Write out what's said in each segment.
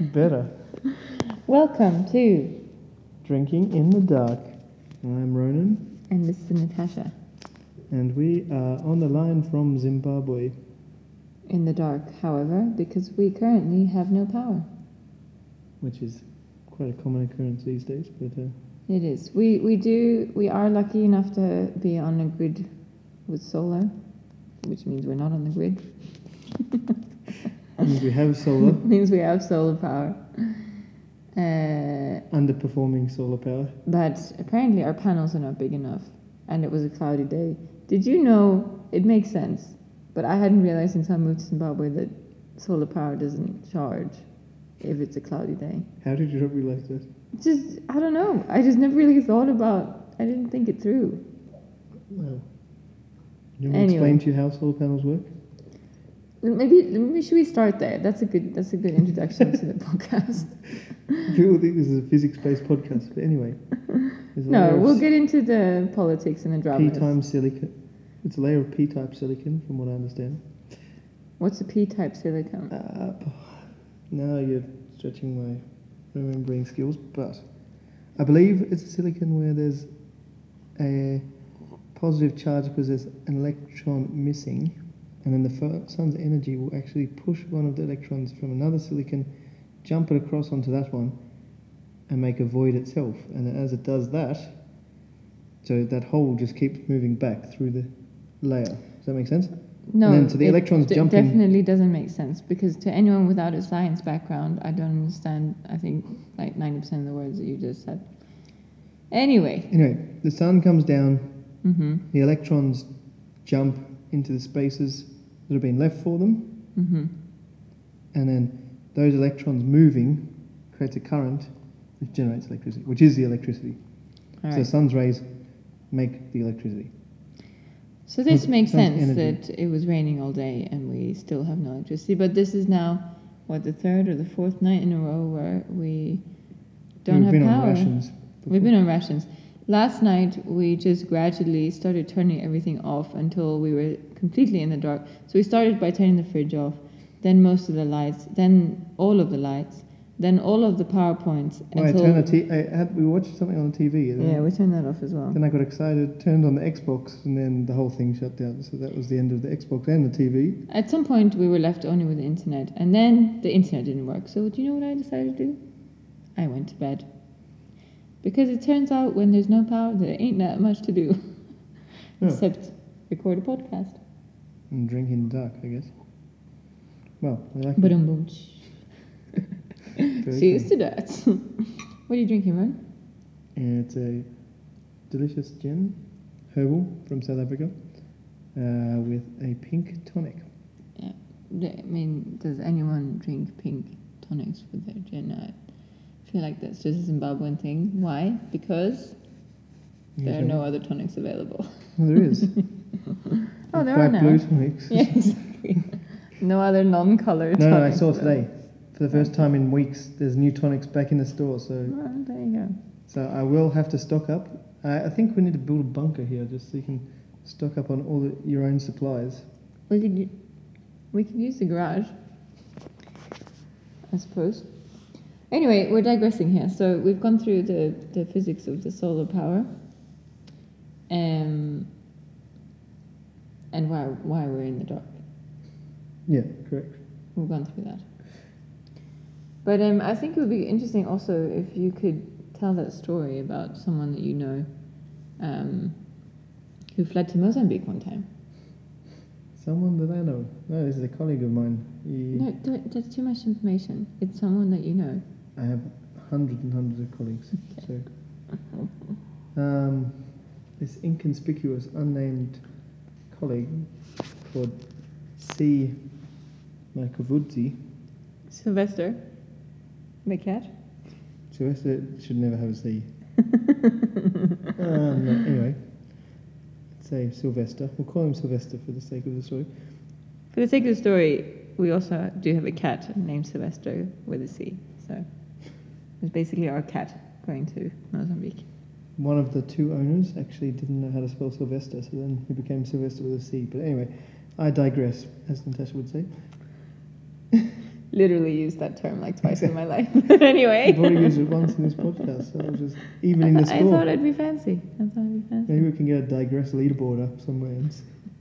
Better. Welcome to, Drinking in the Dark. I'm Ronan, and this is Natasha. and we are on the line from Zimbabwe. In the dark, however, because we currently have no power. which is quite a common occurrence these days. But uh, It is. We we do we are lucky enough to be on a grid with solar, which means we're not on the grid. Means we have solar, means we have solar power. Uh, underperforming solar power. but apparently our panels are not big enough, and it was a cloudy day. Did you know? It makes sense, but I hadn't realized until I moved to Zimbabwe that solar power doesn't charge if it's a cloudy day. How did you not realize that? Just I don't know. I just never really thought about. I didn't think it through. Well, you want to Anyway. explain to you how solar panels work? Maybe maybe should we start there? That's a good that's a good introduction to the podcast. People think this is a physics-based podcast, but anyway. there's a layer No, we'll get into the politics and the drama. P-type silicon. It's a layer of P-type silicon, from what I understand. What's a P-type silicon? Uh, now you're stretching my remembering skills, but I believe it's a silicon where there's a positive charge because there's an electron missing, and then the sun's energy will actually push one of the electrons from another silicon, jump it across onto that one, and make a void itself. And as it does that, so that hole just keeps moving back through the layer. Does that make sense? No, And then so the it electrons d- jumping- definitely doesn't make sense because to anyone without a science background, I don't understand. I think like ninety percent of the words that you just said. Anyway, Anyway, the sun comes down, mm-hmm, The electrons jump into the spaces that have been left for them, mm-hmm. and then those electrons moving creates a current which generates electricity, which is the electricity. All so right. the sun's rays make the electricity. So this Sun- makes sense energy. that it was raining all day and we still have no electricity. But this is now what the third or the fourth night in a row where we don't We've have been power. on rations. We've been on rations. Last night we just gradually started turning everything off until we were completely in the dark. So we started by turning the fridge off, then most of the lights, then all of the lights, then all of the power points Well, I until turned the t- I had, we watched something on the TV, and yeah, then, we turned that off as well. then I got excited, turned on the Xbox, and then the whole thing shut down. So that was the end of the Xbox and the TV. At some point, we were left only with the internet, and then the internet didn't work. So, do you know what I decided to do? I went to bed. Because it turns out when there's no power, there ain't that much to do Oh. except record a podcast. And drink in the dark, I guess. Well, I like it. boom. Cheers to that. what are you drinking, man? It's a delicious gin, herbal from South Africa, uh, with a pink tonic. Yeah. I mean, does anyone drink pink tonics with their gin? I feel like that's just a Zimbabwean thing. Why? Because there are no other tonics available. Oh, there is. Oh, oh, there are Black now. blue tonics. Yeah, exactly. no other non-colored. No, no, I tonics saw available. today. For the first time in weeks, there's new tonics back in the store. So, Well, there you go. so I will have to stock up. I, I think we need to build a bunker here just so you can stock up on all the, your own supplies. We could, u- we could use the garage, I suppose. Anyway, we're digressing here. So we've gone through the, the physics of the solar power, um, and why why we're in the dark. Yeah, correct. We've gone through that. But um, I think it would be interesting also if you could tell that story about someone that you know um, who fled to Mozambique one time. Someone that I know. No, this is a colleague of mine. He, No, don't, that's too much information. It's someone that you know. I have hundreds and hundreds of colleagues. So, um, this inconspicuous, unnamed colleague called C. Makovudzi. Sylvester, the cat. Sylvester should never have a C. um, anyway, let's say Sylvester. We'll call him Sylvester for the sake of the story. For the sake of the story, we also do have a cat named Sylvester with a C. So it's basically our cat going to Mozambique. One of the two owners actually didn't know how to spell Sylvester, so then he became Sylvester with a C. But anyway, I digress, as Natasha would say. literally used that term like twice in my life. But anyway. You've already used it once in this podcast, so I was just evening the score. I thought it'd be fancy. I thought it'd be fancy. Maybe we can get a digress leaderboard up somewhere and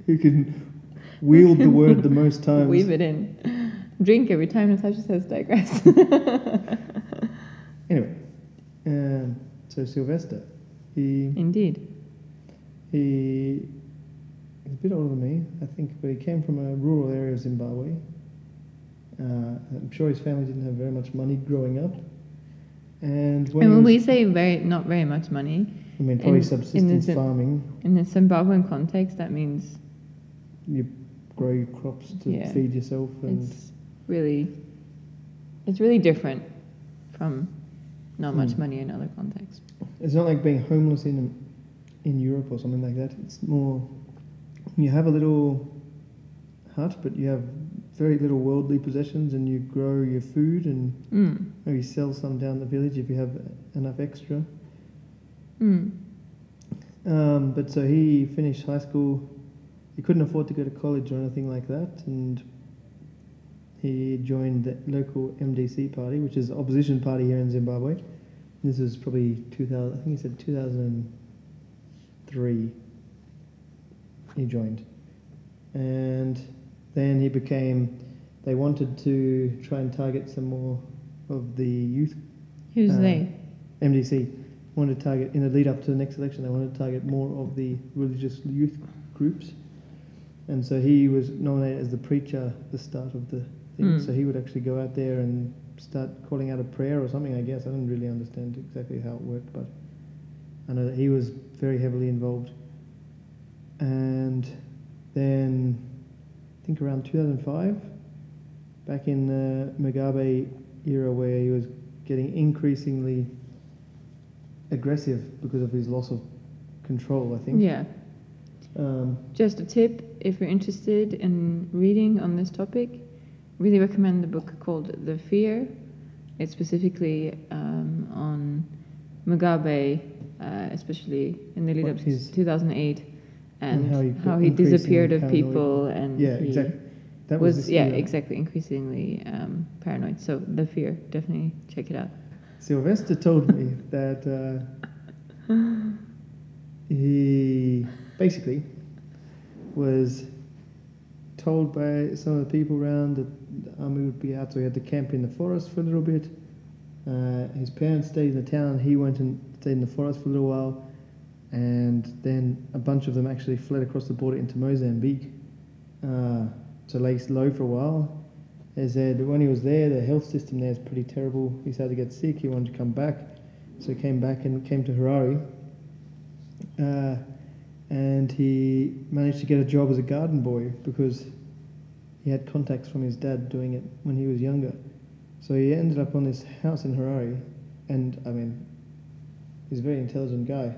who can wield the word the most times. Weave it in. Drink every time Natasha says digress. Anyway, um, so Sylvester, he Indeed. he he's a bit older than me, I think, but he came from a rural area of Zimbabwe. Uh, I'm sure his family didn't have very much money growing up, and when, and when was- we say very, not very much money, I mean, probably in- in the subsistence farming, in the Zimbabwean context, that means you grow your crops to Yeah. feed yourself, and it's really, it's really different from not much Hmm. money in other contexts. It's not like being homeless in in Europe or something like that. It's more you have a little hut, but you have very little worldly possessions, and you grow your food and Mm. maybe sell some down the village if you have enough extra. Mm. Um, but so he finished high school. He couldn't afford to go to college or anything like that, and he joined the local MDC party, which is the opposition party here in Zimbabwe. This was probably 2000. I think he said 2003. He joined, and then he became. They wanted to try and target some more of the youth Who's Uh, they? MDC wanted to target in the lead up to the next election. They wanted to target more of the religious youth groups, and so he was nominated as the preacher at the start of the thing. Hmm. So he would actually go out there and start calling out a prayer or something. I guess I didn't really understand exactly how it worked, but I know that he was very heavily involved. And then I think around 2005, back in the Mugabe era, where he was getting increasingly aggressive because of his loss of control, I think. Yeah. Um, Just a tip if you're interested in reading on this topic, really recommend the book called The Fear. It's specifically um, on Mugabe, uh, especially in the lead up to 2008, and, and how he how he disappeared of people, and yeah, exactly. That was, was, yeah exactly increasingly um, paranoid. So The Fear, definitely check it out. Sylvester told me that uh, he basically was told by some of the people around that the army would be out, so he had to camp in the forest for a little bit. Uh, his parents stayed in the town. He went and stayed in the forest for a little while, and then a bunch of them actually fled across the border into Mozambique uh, to lay low for a while. They said when he was there, the health system there is pretty terrible. He started to get sick. He wanted to come back, so he came back and came to Harare. Uh, and he managed to get a job as a garden boy because he had contacts from his dad doing it when he was younger. So he ended up on this house in Harare, and I mean, he's a very intelligent guy,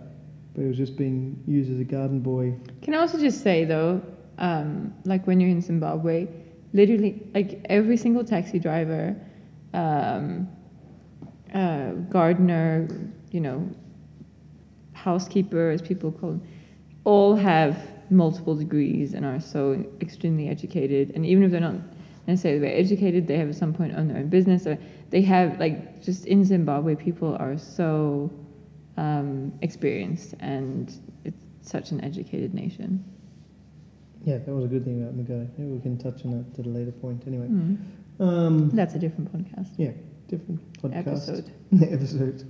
but he was just being used as a garden boy. Can I also just say though, um, like when you're in Zimbabwe, literally like every single taxi driver, um, uh, gardener, you know, housekeeper, as people call them, all have multiple degrees and are so extremely educated. And even if they're not necessarily very educated, they have at some point owned their own business. Or they have like just in Zimbabwe, people are so um, experienced, and it's such an educated nation. Yeah, that was a good thing about Mugabe. Maybe we can touch on that at a later point. Anyway, Mm. um, That's a different podcast. yeah, different podcast Episode. episode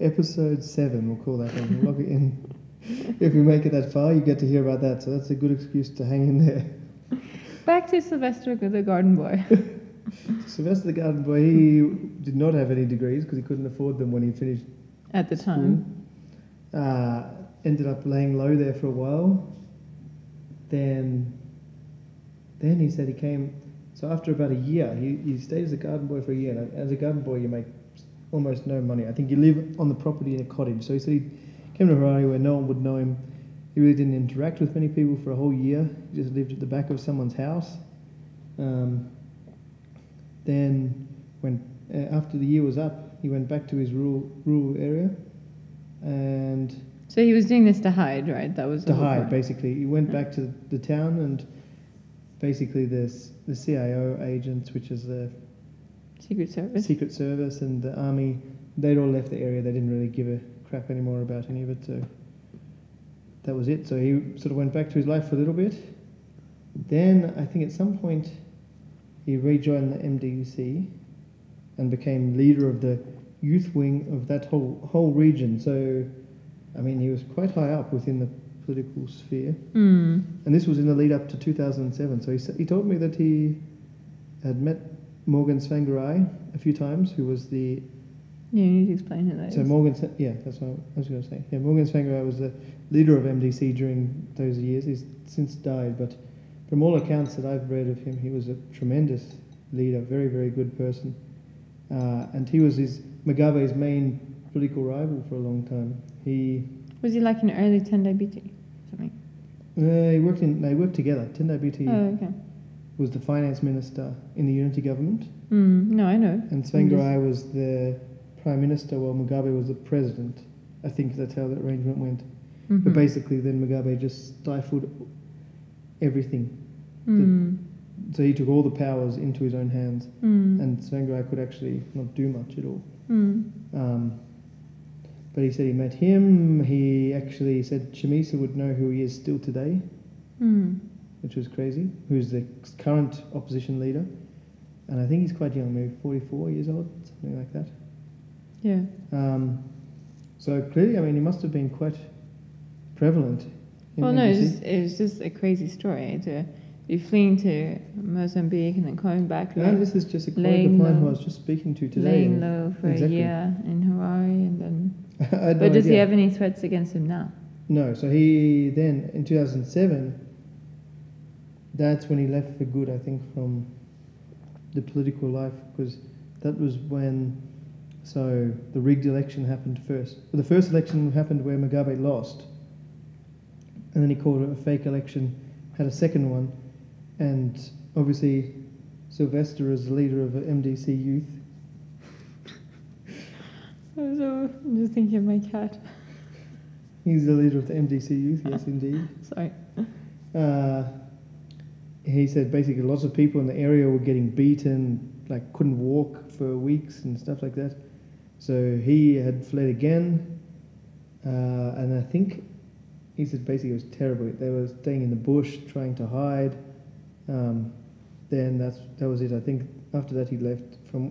episode seven. We'll call that one. We'll log it in. If we make it that far, you get to hear about that. So that's a good excuse to hang in there. Back to Sylvester the Garden Boy. Sylvester the Garden Boy, he did not have any degrees because he couldn't afford them when he finished At the time. Uh, ended up laying low there for a while. Then, then he said he came. So after about a year, he, he stayed as a garden boy for a year. And as a garden boy, you make almost no money. I think you live on the property in a cottage. So he said he came to Harare where no one would know him. He really didn't interact with many people for a whole year. He just lived at the back of someone's house. Um, then, when uh, after the year was up, he went back to his rural rural area, and So he was doing this to hide, right? That was to hide point. basically. He went Yeah. back to the town and basically this the CIO agents, which is the Secret Service. Secret Service and the army. They'd all left the area. They didn't really give a crap anymore about any of it. So that was it. So he sort of went back to his life for a little bit. Then I think at some point he rejoined the MDC and became leader of the youth wing of that whole whole region. So I mean he was quite high up within the political sphere. Mm. And this was in the lead up to 2007. So he, he told me that he had met Morgan Tsvangirai a few times, who was the Yeah, you need to explain who that is. so Morgan, yeah, that's what I was going to say. Yeah, Morgan Tsvangirai was the leader of MDC during those years. He's since died, but from all accounts that I've read of him, he was a tremendous leader, very, very good person, uh, and he was his Mugabe's main political rival for a long time. He Was he like an early Tendai Biti? Something. uh, he worked in they worked together. Tendai Biti Oh, okay. was the finance minister in the unity government, Mm. No, I know. and Tsvangirai was the prime minister while Mugabe was the president. I think that's how that arrangement went. Mhm. But basically, then Mugabe just stifled everything. Mm. So he took all the powers into his own hands, Mm. and Tsvangirai could actually not do much at all. Mm. Um, but he said he met him. He actually said Chamisa would know who he is still today, Mm. which was crazy. Who's the current opposition leader? And I think he's quite young, maybe 44 years old, something like that. Yeah. Um, so clearly, I mean, he must have been quite prevalent. Well, no, it's NBC. just, it's just a crazy story to be fleeing to Mozambique and then coming back, No, like, this is just a colleague of mine who I was just speaking to today. laying low for Exactly. a year in Hawaii, and then. But no does he have any threats against him now? No, so he then in 2007, that's when he left for good, I think, from the political life, because that was when, so the rigged election happened first. The first election happened where Mugabe lost, and then he called it a fake election, had a second one, and obviously Sylvester is the leader of the MDC Youth. So I'm just thinking of my cat. He's the leader of the MDC Youth, yes, indeed. Sorry. Uh, he said basically lots of people in the area were getting beaten, like couldn't walk for weeks and stuff like that. So he had fled again, uh, and I think he said basically it was terrible. They were staying in the bush, trying to hide. Um, then that's that was it. I think after that he left. From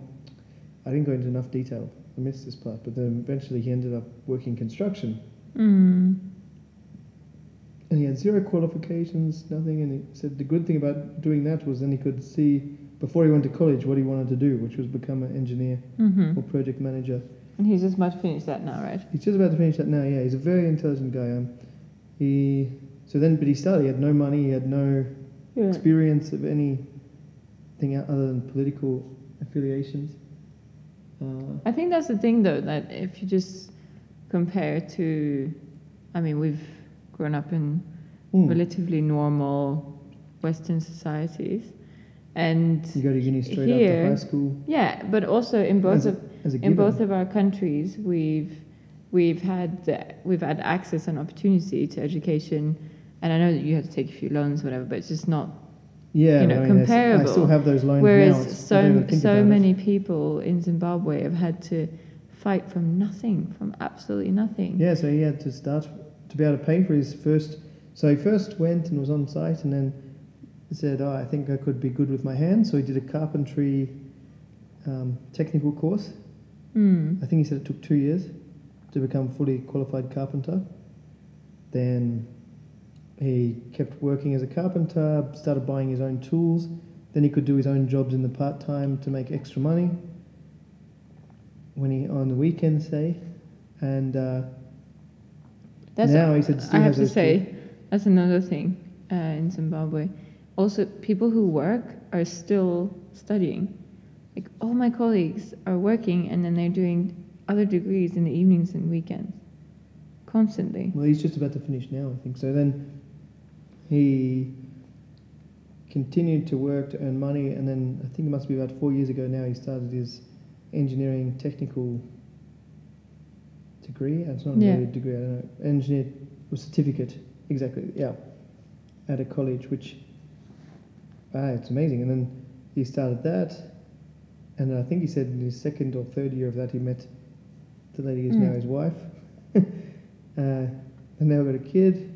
I didn't go into enough detail. I missed this part, but then eventually he ended up working construction. Mm. And he had zero qualifications, nothing. And he said the good thing about doing that was then he could see before he went to college what he wanted to do, which was become an engineer hmm or project manager. And he's just about to finish that now, right? He's just about to finish that now. Yeah, he's a very intelligent guy. Um, he so then, but he started. He had no money. He had no Yeah. experience of anything other than political affiliations. Uh, I think that's the thing, though, that if you just compare to, I mean, we've grown up in mm, relatively normal Western societies, and you go to uni straight here- after high school. yeah, but also in both a- of As a in both of our countries, we've we've had we've had access and opportunity to education, and I know that you had to take a few loans, whatever, but it's just not. yeah, you know, I, mean, s- I comparable. still have those loans now. Whereas It's- I don't even so so about it. many people in Zimbabwe have had to fight from nothing, from absolutely nothing. Yeah, so he had to start to be able to pay for his first. So he first went and was on site, and then said, "Oh, I think I could be good with my hands." So he did a carpentry um, technical course. Mm. I think he said it took two years to become fully qualified carpenter. Then he kept working as a carpenter, started buying his own tools. Then he could do his own jobs in the part time to make extra money. When he on the weekend, say, and uh, That's now he said still I have to say, that's another thing uh, in Zimbabwe. Also, people who work are still studying. Like all my colleagues are working, and then they're doing other degrees in the evenings and weekends, constantly. Well, he's just about to finish now, I think. So then he continued to work to earn money, and then I think it must be about four years ago now he started his engineering technical degree. Uh, it's not Yeah. really a degree, I don't know. Engineer or certificate, exactly, yeah, at a college, which, ah, it's amazing. And then he started that. and I think he said in his second or third year of that he met the lady who's now Mm. his wife. uh, and now got a kid.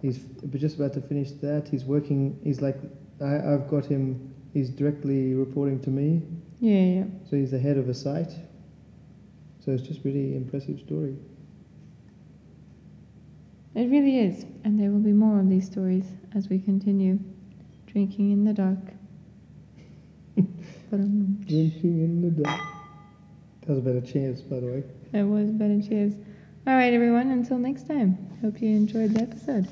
He's just about to finish that. He's working. He's like, I, I've got him. He's directly reporting to me, Yeah, yeah. so he's the head of a site. So it's just really impressive story. It really is. And there will be more of these stories as we continue drinking in the dark. um, Drinking in the dark. That was a better chance, by the way. it was better. Cheers. All right, everyone. Until next time. Hope you enjoyed the episode.